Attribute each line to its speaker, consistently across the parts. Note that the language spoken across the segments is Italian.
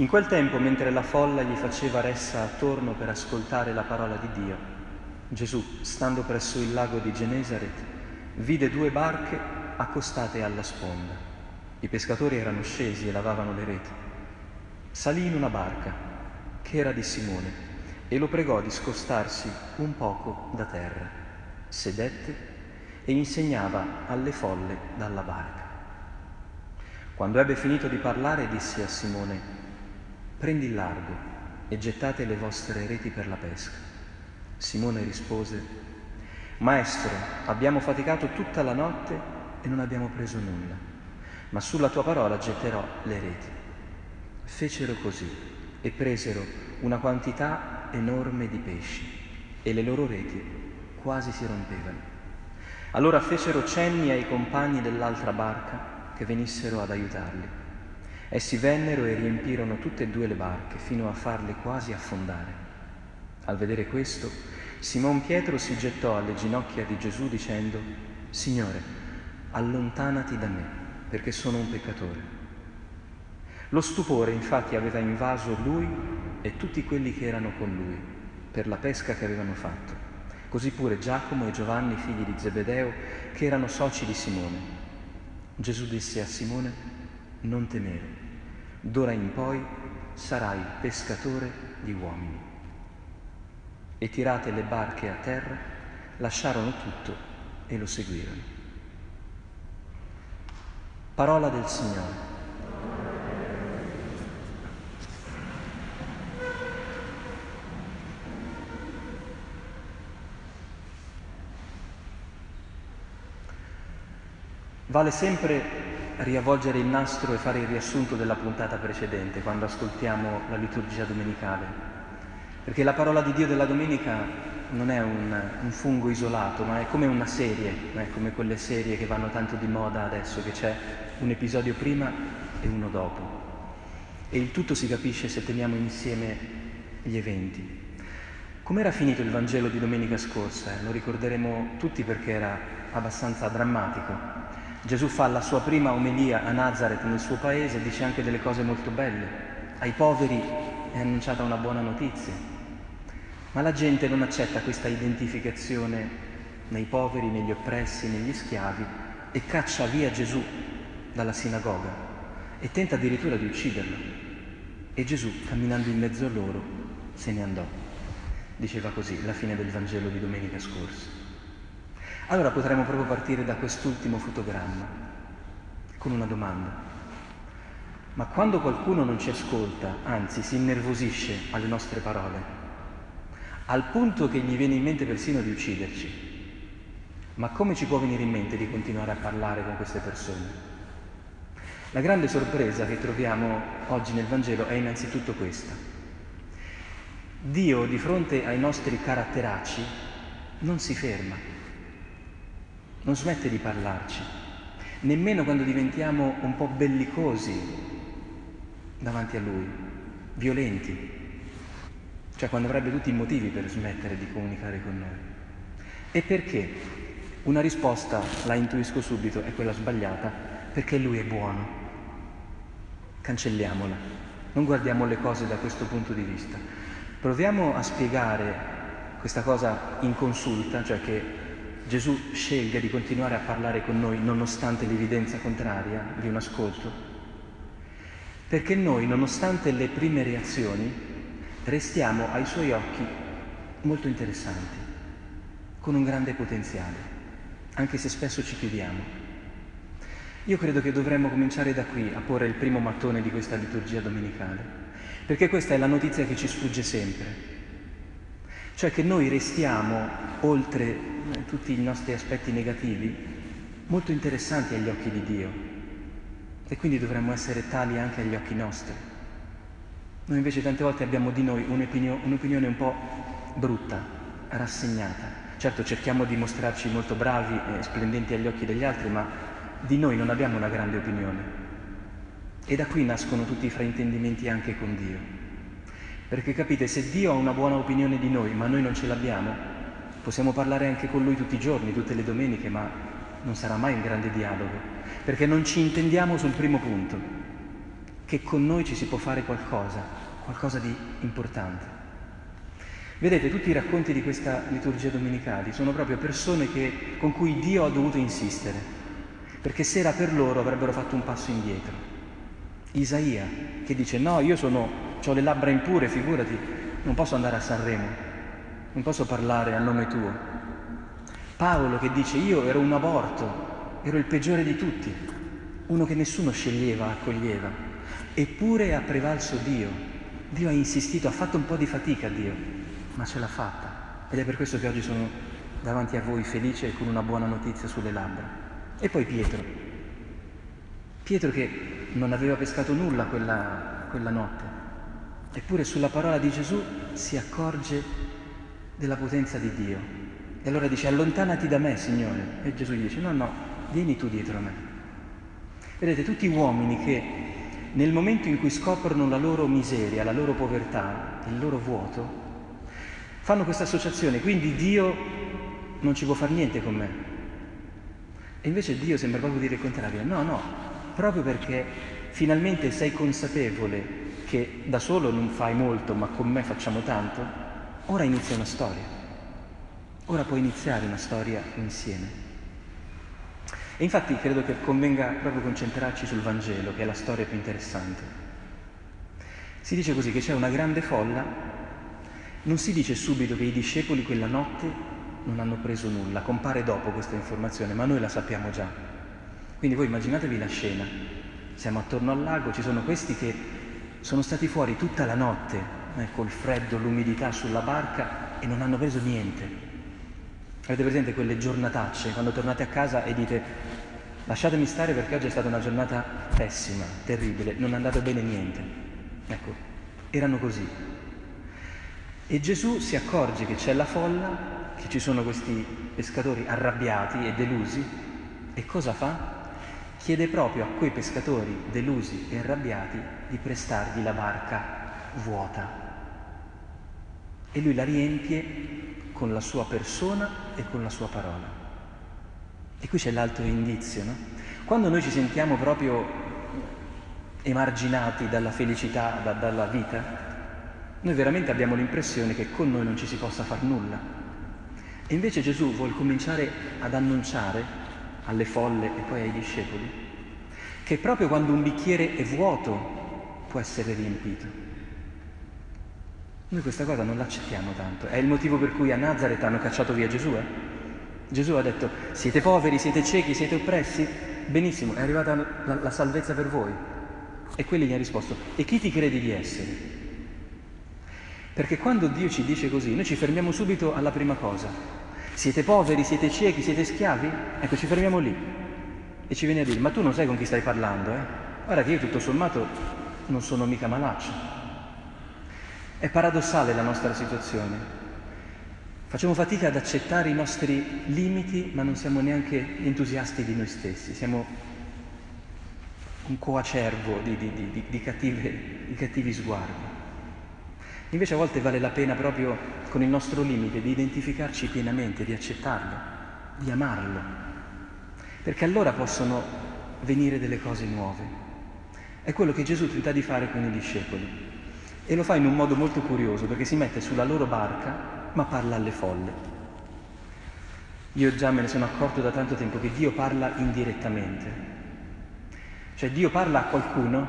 Speaker 1: In quel tempo, mentre la folla gli faceva ressa attorno per ascoltare la parola di Dio, Gesù, stando presso il lago di Genesaret, vide due barche accostate alla sponda. I pescatori erano scesi e lavavano le reti. Salì in una barca, che era di Simone, e lo pregò di scostarsi un poco da terra. Sedette e insegnava alle folle dalla barca. Quando ebbe finito di parlare, disse a Simone, prendi il largo e gettate le vostre reti per la pesca. Simone rispose, Maestro, abbiamo faticato tutta la notte e non abbiamo preso nulla, ma sulla tua parola getterò le reti. Fecero così e presero una quantità enorme di pesci e le loro reti quasi si rompevano. Allora fecero cenni ai compagni dell'altra barca che venissero ad aiutarli. Essi vennero e riempirono tutte e due le barche fino a farle quasi affondare. Al vedere questo, Simon Pietro si gettò alle ginocchia di Gesù dicendo, Signore, allontanati da me, perché sono un peccatore. Lo stupore infatti aveva invaso lui e tutti quelli che erano con lui, per la pesca che avevano fatto. Così pure Giacomo e Giovanni, figli di Zebedeo, che erano soci di Simone. Gesù disse a Simone, non temere, d'ora in poi sarai pescatore di uomini. E tirate le barche a terra, lasciarono tutto e lo seguirono. Parola del Signore. Vale sempre riavvolgere il nastro e fare il riassunto della puntata precedente quando ascoltiamo la liturgia domenicale, perché la parola di Dio della domenica non è un, un fungo isolato, ma è come una serie, è come quelle serie che vanno tanto di moda adesso, che c'è un episodio prima e uno dopo. E il tutto si capisce se teniamo insieme gli eventi. Com'era finito il Vangelo di domenica scorsa? Lo ricorderemo tutti perché era abbastanza drammatico. Gesù fa la sua prima omelia a Nazareth nel suo paese e dice anche delle cose molto belle. Ai poveri è annunciata una buona notizia, ma la gente non accetta questa identificazione nei poveri, negli oppressi, negli schiavi e caccia via Gesù dalla sinagoga e tenta addirittura di ucciderlo. E Gesù, camminando in mezzo a loro, se ne andò. Diceva così la fine del Vangelo di domenica scorsa. Allora potremmo proprio partire da quest'ultimo fotogramma con una domanda. Ma quando qualcuno non ci ascolta, anzi si innervosisce alle nostre parole, al punto che gli viene in mente persino di ucciderci, ma come ci può venire in mente di continuare a parlare con queste persone? La grande sorpresa che troviamo oggi nel Vangelo è innanzitutto questa. Dio di fronte ai nostri caratteracci non si ferma non smette di parlarci, nemmeno quando diventiamo un po' bellicosi davanti a Lui, violenti, cioè quando avrebbe tutti i motivi per smettere di comunicare con noi. E perché? Una risposta, la intuisco subito, è quella sbagliata, perché Lui è buono. Cancelliamola, non guardiamo le cose da questo punto di vista. Proviamo a spiegare questa cosa in consulta, cioè che Gesù scelga di continuare a parlare con noi nonostante l'evidenza contraria di un ascolto? Perché noi, nonostante le prime reazioni, restiamo ai suoi occhi molto interessanti, con un grande potenziale, anche se spesso ci chiudiamo. Io credo che dovremmo cominciare da qui a porre il primo mattone di questa liturgia domenicale, perché questa è la notizia che ci sfugge sempre, cioè che noi restiamo, oltre eh, tutti i nostri aspetti negativi, molto interessanti agli occhi di Dio e quindi dovremmo essere tali anche agli occhi nostri. Noi invece tante volte abbiamo di noi un'opinio- un'opinione un po' brutta, rassegnata. Certo cerchiamo di mostrarci molto bravi e splendenti agli occhi degli altri, ma di noi non abbiamo una grande opinione. E da qui nascono tutti i fraintendimenti anche con Dio. Perché capite, se Dio ha una buona opinione di noi, ma noi non ce l'abbiamo, possiamo parlare anche con Lui tutti i giorni, tutte le domeniche, ma non sarà mai un grande dialogo, perché non ci intendiamo sul primo punto, che con noi ci si può fare qualcosa, qualcosa di importante. Vedete, tutti i racconti di questa liturgia domenicale sono proprio persone che, con cui Dio ha dovuto insistere, perché se era per loro avrebbero fatto un passo indietro. Isaia, che dice no, io sono, ho le labbra impure, figurati, non posso andare a Sanremo, non posso parlare a nome tuo. Paolo che dice io ero un aborto, ero il peggiore di tutti, uno che nessuno sceglieva, accoglieva, eppure ha prevalso Dio. Dio ha insistito, ha fatto un po' di fatica Dio, ma ce l'ha fatta. Ed è per questo che oggi sono davanti a voi felice e con una buona notizia sulle labbra. E poi Pietro. Pietro che non aveva pescato nulla quella, quella notte, eppure sulla parola di Gesù si accorge della potenza di Dio. E allora dice, allontanati da me, Signore. E Gesù gli dice, no, no, vieni tu dietro a me. Vedete, tutti uomini che nel momento in cui scoprono la loro miseria, la loro povertà, il loro vuoto, fanno questa associazione, quindi Dio non ci può fare niente con me. E invece Dio sembra proprio dire il contrario, no, no, proprio perché finalmente sei consapevole che da solo non fai molto, ma con me facciamo tanto, ora inizia una storia. Ora puoi iniziare una storia insieme. E infatti credo che convenga proprio concentrarci sul Vangelo, che è la storia più interessante. Si dice così che c'è una grande folla non si dice subito che i discepoli quella notte non hanno preso nulla, compare dopo questa informazione, ma noi la sappiamo già. Quindi voi immaginatevi la scena, siamo attorno al lago, ci sono questi che sono stati fuori tutta la notte, eh, col freddo, l'umidità sulla barca e non hanno preso niente. Avete presente quelle giornatacce, quando tornate a casa e dite lasciatemi stare perché oggi è stata una giornata pessima, terribile, non è andato bene niente. Ecco, erano così. E Gesù si accorge che c'è la folla, che ci sono questi pescatori arrabbiati e delusi, e cosa fa? Chiede proprio a quei pescatori delusi e arrabbiati di prestargli la barca vuota. E lui la riempie con la sua persona e con la sua parola. E qui c'è l'altro indizio, no? Quando noi ci sentiamo proprio emarginati dalla felicità, da, dalla vita, noi veramente abbiamo l'impressione che con noi non ci si possa far nulla. E invece Gesù vuole cominciare ad annunciare alle folle e poi ai discepoli che proprio quando un bicchiere è vuoto può essere riempito. Noi questa cosa non l'accettiamo tanto. È il motivo per cui a Nazareth hanno cacciato via Gesù. Eh? Gesù ha detto, siete poveri, siete ciechi, siete oppressi? Benissimo, è arrivata la, la salvezza per voi. E quelli gli hanno risposto, e chi ti credi di essere? Perché quando Dio ci dice così, noi ci fermiamo subito alla prima cosa. Siete poveri, siete ciechi, siete schiavi? Ecco, ci fermiamo lì. E ci viene a dire, ma tu non sai con chi stai parlando, eh? Guarda che io tutto sommato non sono mica malaccio. È paradossale la nostra situazione. Facciamo fatica ad accettare i nostri limiti, ma non siamo neanche entusiasti di noi stessi. Siamo un coacervo di, di, di, di cattivi sguardi. Invece a volte vale la pena proprio con il nostro limite di identificarci pienamente, di accettarlo, di amarlo, perché allora possono venire delle cose nuove. È quello che Gesù tenta di fare con i discepoli e lo fa in un modo molto curioso perché si mette sulla loro barca ma parla alle folle. Io già me ne sono accorto da tanto tempo che Dio parla indirettamente. Cioè Dio parla a qualcuno,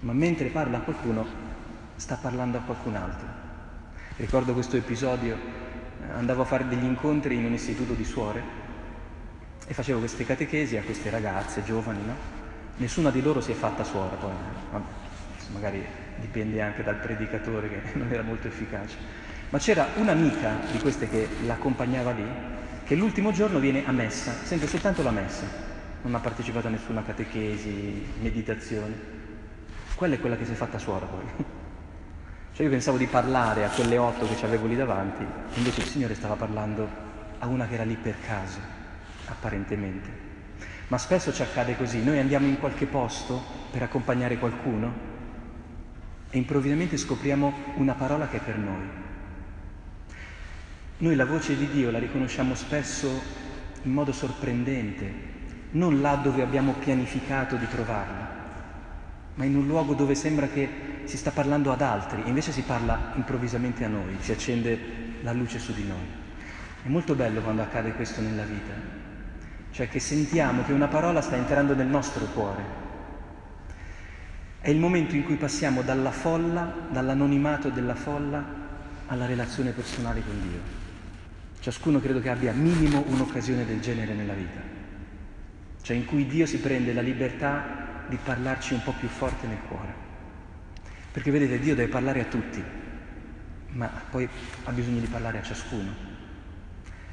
Speaker 1: ma mentre parla a qualcuno sta parlando a qualcun altro. Ricordo questo episodio, eh, andavo a fare degli incontri in un istituto di suore e facevo queste catechesi a queste ragazze giovani, no? Nessuna di loro si è fatta suora, poi vabbè, magari dipende anche dal predicatore che non era molto efficace. Ma c'era un'amica di queste che l'accompagnava lì, che l'ultimo giorno viene a messa, sente soltanto la messa, non ha partecipato a nessuna catechesi, meditazione. Quella è quella che si è fatta suora poi. Cioè io pensavo di parlare a quelle otto che avevo lì davanti, invece il Signore stava parlando a una che era lì per caso, apparentemente. Ma spesso ci accade così, noi andiamo in qualche posto per accompagnare qualcuno e improvvisamente scopriamo una parola che è per noi. Noi la voce di Dio la riconosciamo spesso in modo sorprendente, non là dove abbiamo pianificato di trovarla, ma in un luogo dove sembra che si sta parlando ad altri, invece si parla improvvisamente a noi, si accende la luce su di noi. È molto bello quando accade questo nella vita, cioè che sentiamo che una parola sta entrando nel nostro cuore. È il momento in cui passiamo dalla folla, dall'anonimato della folla, alla relazione personale con Dio. Ciascuno credo che abbia minimo un'occasione del genere nella vita, cioè in cui Dio si prende la libertà di parlarci un po' più forte nel cuore. Perché vedete, Dio deve parlare a tutti, ma poi ha bisogno di parlare a ciascuno.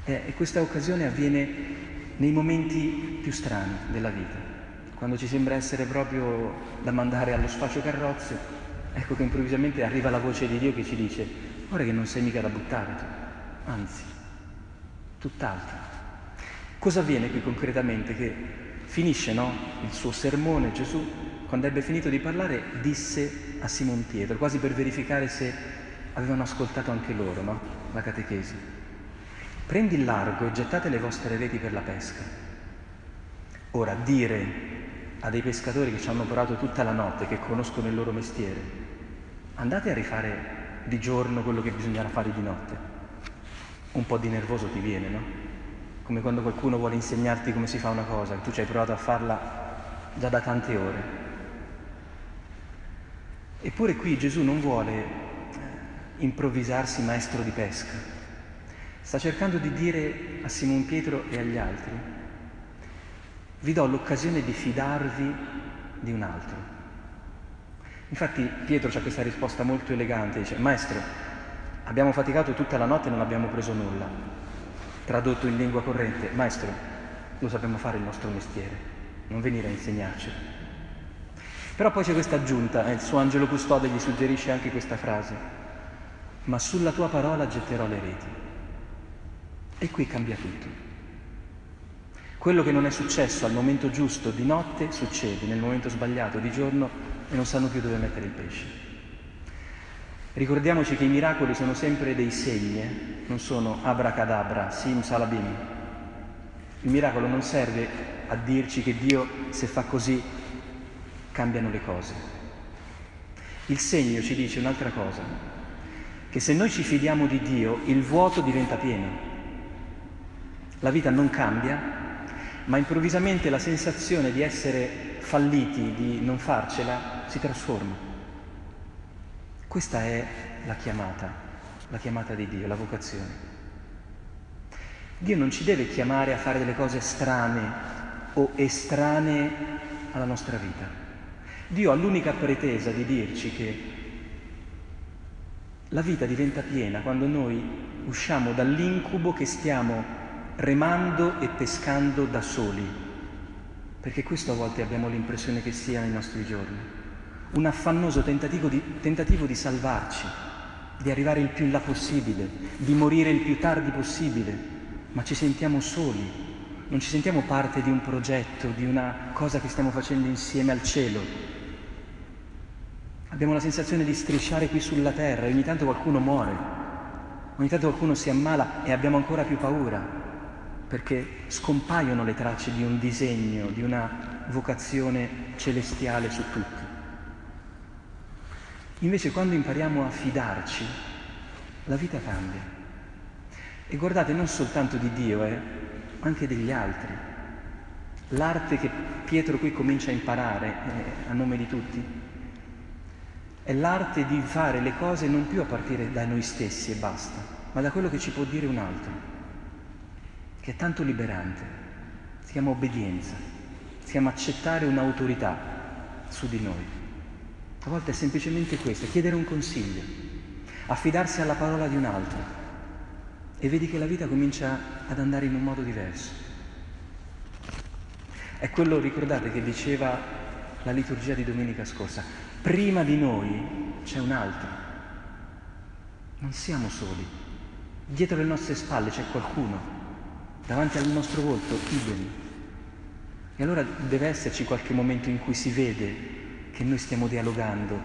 Speaker 1: E, questa occasione avviene nei momenti più strani della vita, quando ci sembra essere proprio da mandare allo sfascio carrozze, ecco che improvvisamente arriva la voce di Dio che ci dice, ora che non sei mica da buttare tu, anzi, tutt'altro. Cosa avviene qui concretamente? Che Finisce no? il suo sermone Gesù, quando ebbe finito di parlare, disse a Simon Pietro, quasi per verificare se avevano ascoltato anche loro no? la catechesi. Prendi il largo e gettate le vostre reti per la pesca. Ora, dire a dei pescatori che ci hanno operato tutta la notte, che conoscono il loro mestiere, andate a rifare di giorno quello che bisognerà fare di notte. Un po' di nervoso ti viene, no? come quando qualcuno vuole insegnarti come si fa una cosa, tu ci hai provato a farla già da tante ore. Eppure qui Gesù non vuole eh, improvvisarsi maestro di pesca, sta cercando di dire a Simon Pietro e agli altri, vi do l'occasione di fidarvi di un altro. Infatti Pietro ha questa risposta molto elegante, dice, maestro, abbiamo faticato tutta la notte e non abbiamo preso nulla, Tradotto in lingua corrente, maestro, lo sappiamo fare il nostro mestiere, non venire a insegnarci. Però poi c'è questa aggiunta, eh, il suo angelo custode gli suggerisce anche questa frase, ma sulla tua parola getterò le reti. E qui cambia tutto. Quello che non è successo al momento giusto di notte succede nel momento sbagliato di giorno e non sanno più dove mettere il pesce. Ricordiamoci che i miracoli sono sempre dei segni, eh? non sono abracadabra, sim salabim. Il miracolo non serve a dirci che Dio se fa così cambiano le cose. Il segno ci dice un'altra cosa, che se noi ci fidiamo di Dio il vuoto diventa pieno. La vita non cambia, ma improvvisamente la sensazione di essere falliti, di non farcela, si trasforma. Questa è la chiamata, la chiamata di Dio, la vocazione. Dio non ci deve chiamare a fare delle cose strane o estranee alla nostra vita. Dio ha l'unica pretesa di dirci che la vita diventa piena quando noi usciamo dall'incubo che stiamo remando e pescando da soli, perché questo a volte abbiamo l'impressione che sia nei nostri giorni un affannoso tentativo di, tentativo di salvarci, di arrivare il più in là possibile, di morire il più tardi possibile, ma ci sentiamo soli, non ci sentiamo parte di un progetto, di una cosa che stiamo facendo insieme al cielo. Abbiamo la sensazione di strisciare qui sulla terra ogni tanto qualcuno muore, ogni tanto qualcuno si ammala e abbiamo ancora più paura, perché scompaiono le tracce di un disegno, di una vocazione celestiale su tutti. Invece quando impariamo a fidarci, la vita cambia. E guardate, non soltanto di Dio, eh, anche degli altri. L'arte che Pietro qui comincia a imparare eh, a nome di tutti è l'arte di fare le cose non più a partire da noi stessi e basta, ma da quello che ci può dire un altro, che è tanto liberante. Si chiama obbedienza, si chiama accettare un'autorità su di noi. A volte è semplicemente questo, chiedere un consiglio, affidarsi alla parola di un altro e vedi che la vita comincia ad andare in un modo diverso. È quello, ricordate, che diceva la liturgia di domenica scorsa. Prima di noi c'è un altro. Non siamo soli. Dietro le nostre spalle c'è qualcuno. Davanti al nostro volto, idem. E allora deve esserci qualche momento in cui si vede che noi stiamo dialogando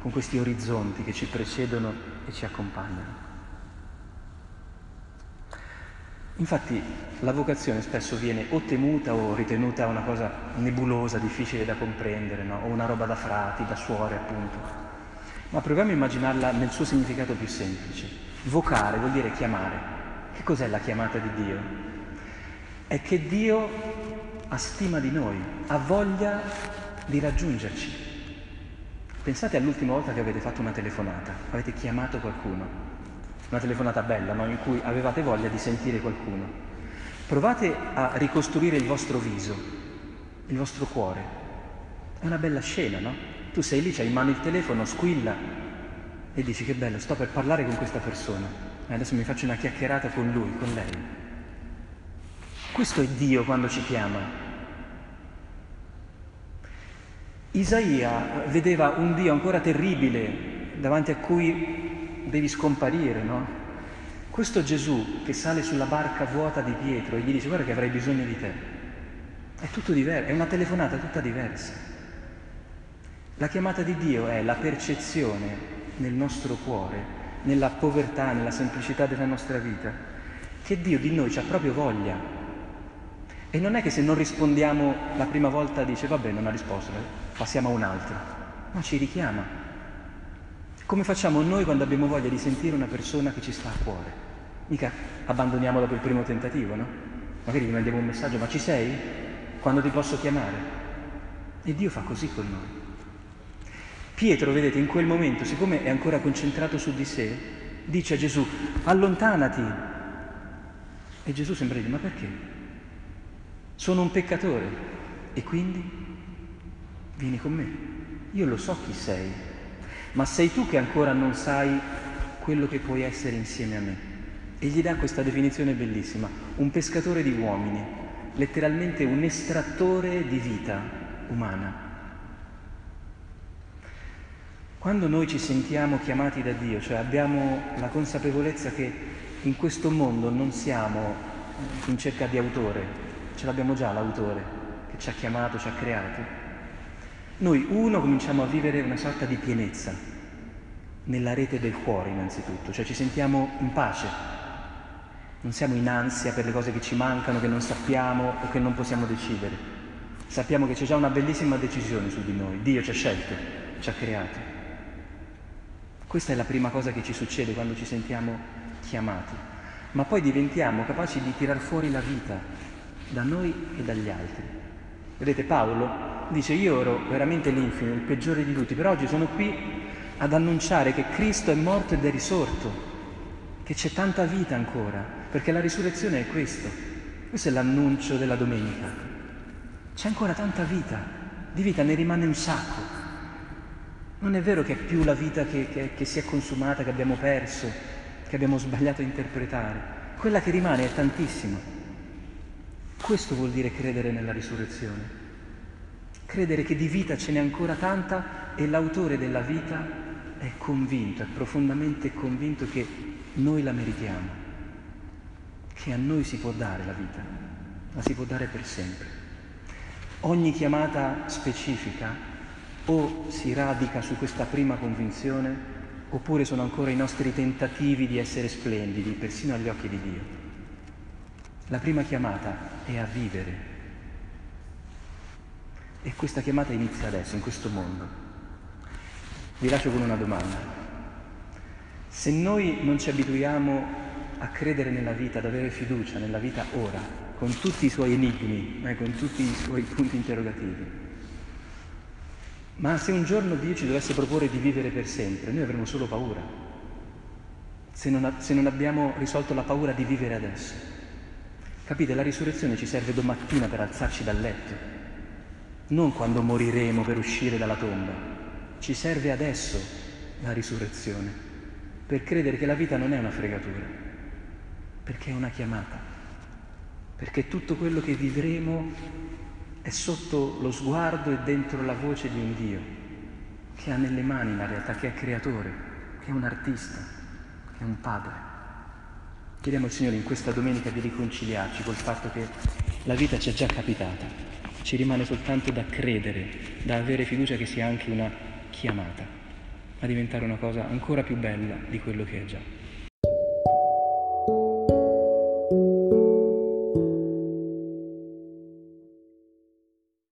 Speaker 1: con questi orizzonti che ci precedono e ci accompagnano. Infatti la vocazione spesso viene o temuta o ritenuta una cosa nebulosa, difficile da comprendere, no? o una roba da frati, da suore appunto. Ma proviamo a immaginarla nel suo significato più semplice. Vocare vuol dire chiamare. Che cos'è la chiamata di Dio? È che Dio ha stima di noi, ha voglia di raggiungerci. Pensate all'ultima volta che avete fatto una telefonata, avete chiamato qualcuno una telefonata bella, no? in cui avevate voglia di sentire qualcuno. Provate a ricostruire il vostro viso, il vostro cuore. È una bella scena, no? Tu sei lì, c'hai in mano il telefono, squilla e dici che bello, sto per parlare con questa persona. E adesso mi faccio una chiacchierata con lui, con lei. Questo è Dio quando ci chiama. Isaia vedeva un Dio ancora terribile davanti a cui devi scomparire, no? Questo Gesù che sale sulla barca vuota di Pietro e gli dice guarda che avrai bisogno di te, è tutto diverso, è una telefonata tutta diversa. La chiamata di Dio è la percezione nel nostro cuore, nella povertà, nella semplicità della nostra vita, che Dio di noi ha proprio voglia. E non è che se non rispondiamo la prima volta dice vabbè non ha risposto, eh, passiamo a un altro, ma ci richiama. Come facciamo noi quando abbiamo voglia di sentire una persona che ci sta a cuore? Mica abbandoniamo dopo il primo tentativo, no? Magari gli mandiamo un messaggio, ma ci sei? Quando ti posso chiamare? E Dio fa così con noi. Pietro, vedete, in quel momento, siccome è ancora concentrato su di sé, dice a Gesù, allontanati. E Gesù sembra dire, ma perché? Sono un peccatore. E quindi vieni con me. Io lo so chi sei, ma sei tu che ancora non sai quello che puoi essere insieme a me. E gli dà questa definizione bellissima, un pescatore di uomini, letteralmente un estrattore di vita umana. Quando noi ci sentiamo chiamati da Dio, cioè abbiamo la consapevolezza che in questo mondo non siamo in cerca di autore, ce l'abbiamo già l'autore che ci ha chiamato, ci ha creato, noi uno cominciamo a vivere una sorta di pienezza nella rete del cuore innanzitutto, cioè ci sentiamo in pace, non siamo in ansia per le cose che ci mancano, che non sappiamo o che non possiamo decidere. Sappiamo che c'è già una bellissima decisione su di noi, Dio ci ha scelto, ci ha creato. Questa è la prima cosa che ci succede quando ci sentiamo chiamati, ma poi diventiamo capaci di tirar fuori la vita da noi e dagli altri. Vedete Paolo dice io ero veramente l'infimo, il peggiore di tutti, però oggi sono qui ad annunciare che Cristo è morto ed è risorto, che c'è tanta vita ancora, perché la risurrezione è questo, questo è l'annuncio della domenica. C'è ancora tanta vita, di vita ne rimane un sacco. Non è vero che è più la vita che, che, che si è consumata, che abbiamo perso, che abbiamo sbagliato a interpretare. Quella che rimane è tantissima. Questo vuol dire credere nella risurrezione credere che di vita ce n'è ancora tanta e l'autore della vita è convinto, è profondamente convinto che noi la meritiamo, che a noi si può dare la vita, la si può dare per sempre. Ogni chiamata specifica o si radica su questa prima convinzione oppure sono ancora i nostri tentativi di essere splendidi, persino agli occhi di Dio. La prima chiamata è a vivere e questa chiamata inizia adesso, in questo mondo. Vi lascio con una domanda. Se noi non ci abituiamo a credere nella vita, ad avere fiducia nella vita ora, con tutti i suoi enigmi, eh, con tutti i suoi punti interrogativi, ma se un giorno Dio ci dovesse proporre di vivere per sempre, noi avremo solo paura, se non, se non abbiamo risolto la paura di vivere adesso. Capite, la risurrezione ci serve domattina per alzarci dal letto, non quando moriremo per uscire dalla tomba. Ci serve adesso la risurrezione, per credere che la vita non è una fregatura, perché è una chiamata, perché tutto quello che vivremo è sotto lo sguardo e dentro la voce di un Dio, che ha nelle mani la realtà, che è creatore, che è un artista, che è un padre. Chiediamo al Signore in questa domenica di riconciliarci col fatto che la vita ci è già capitata ci rimane soltanto da credere, da avere fiducia che sia anche una chiamata a diventare una cosa ancora più bella di quello che è già.